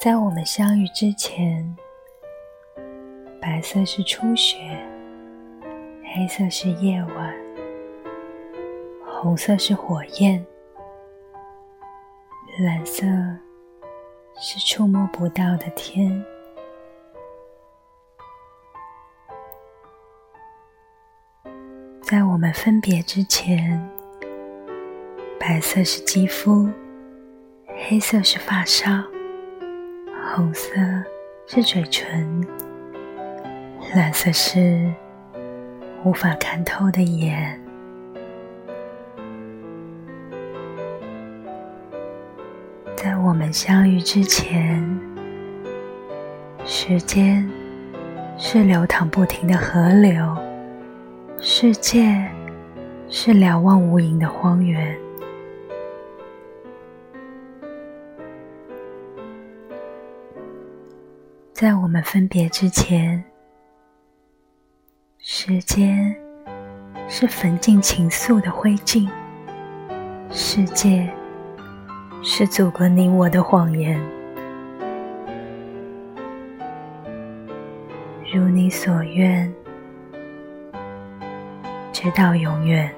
在我们相遇之前，白色是初雪，黑色是夜晚，红色是火焰，蓝色是触摸不到的天。在我们分别之前，白色是肌肤，黑色是发梢。红色是嘴唇，蓝色是无法看透的眼。在我们相遇之前，时间是流淌不停的河流，世界是瞭望无垠的荒原。在我们分别之前，时间是焚尽情愫的灰烬，世界是阻隔你我的谎言。如你所愿，直到永远。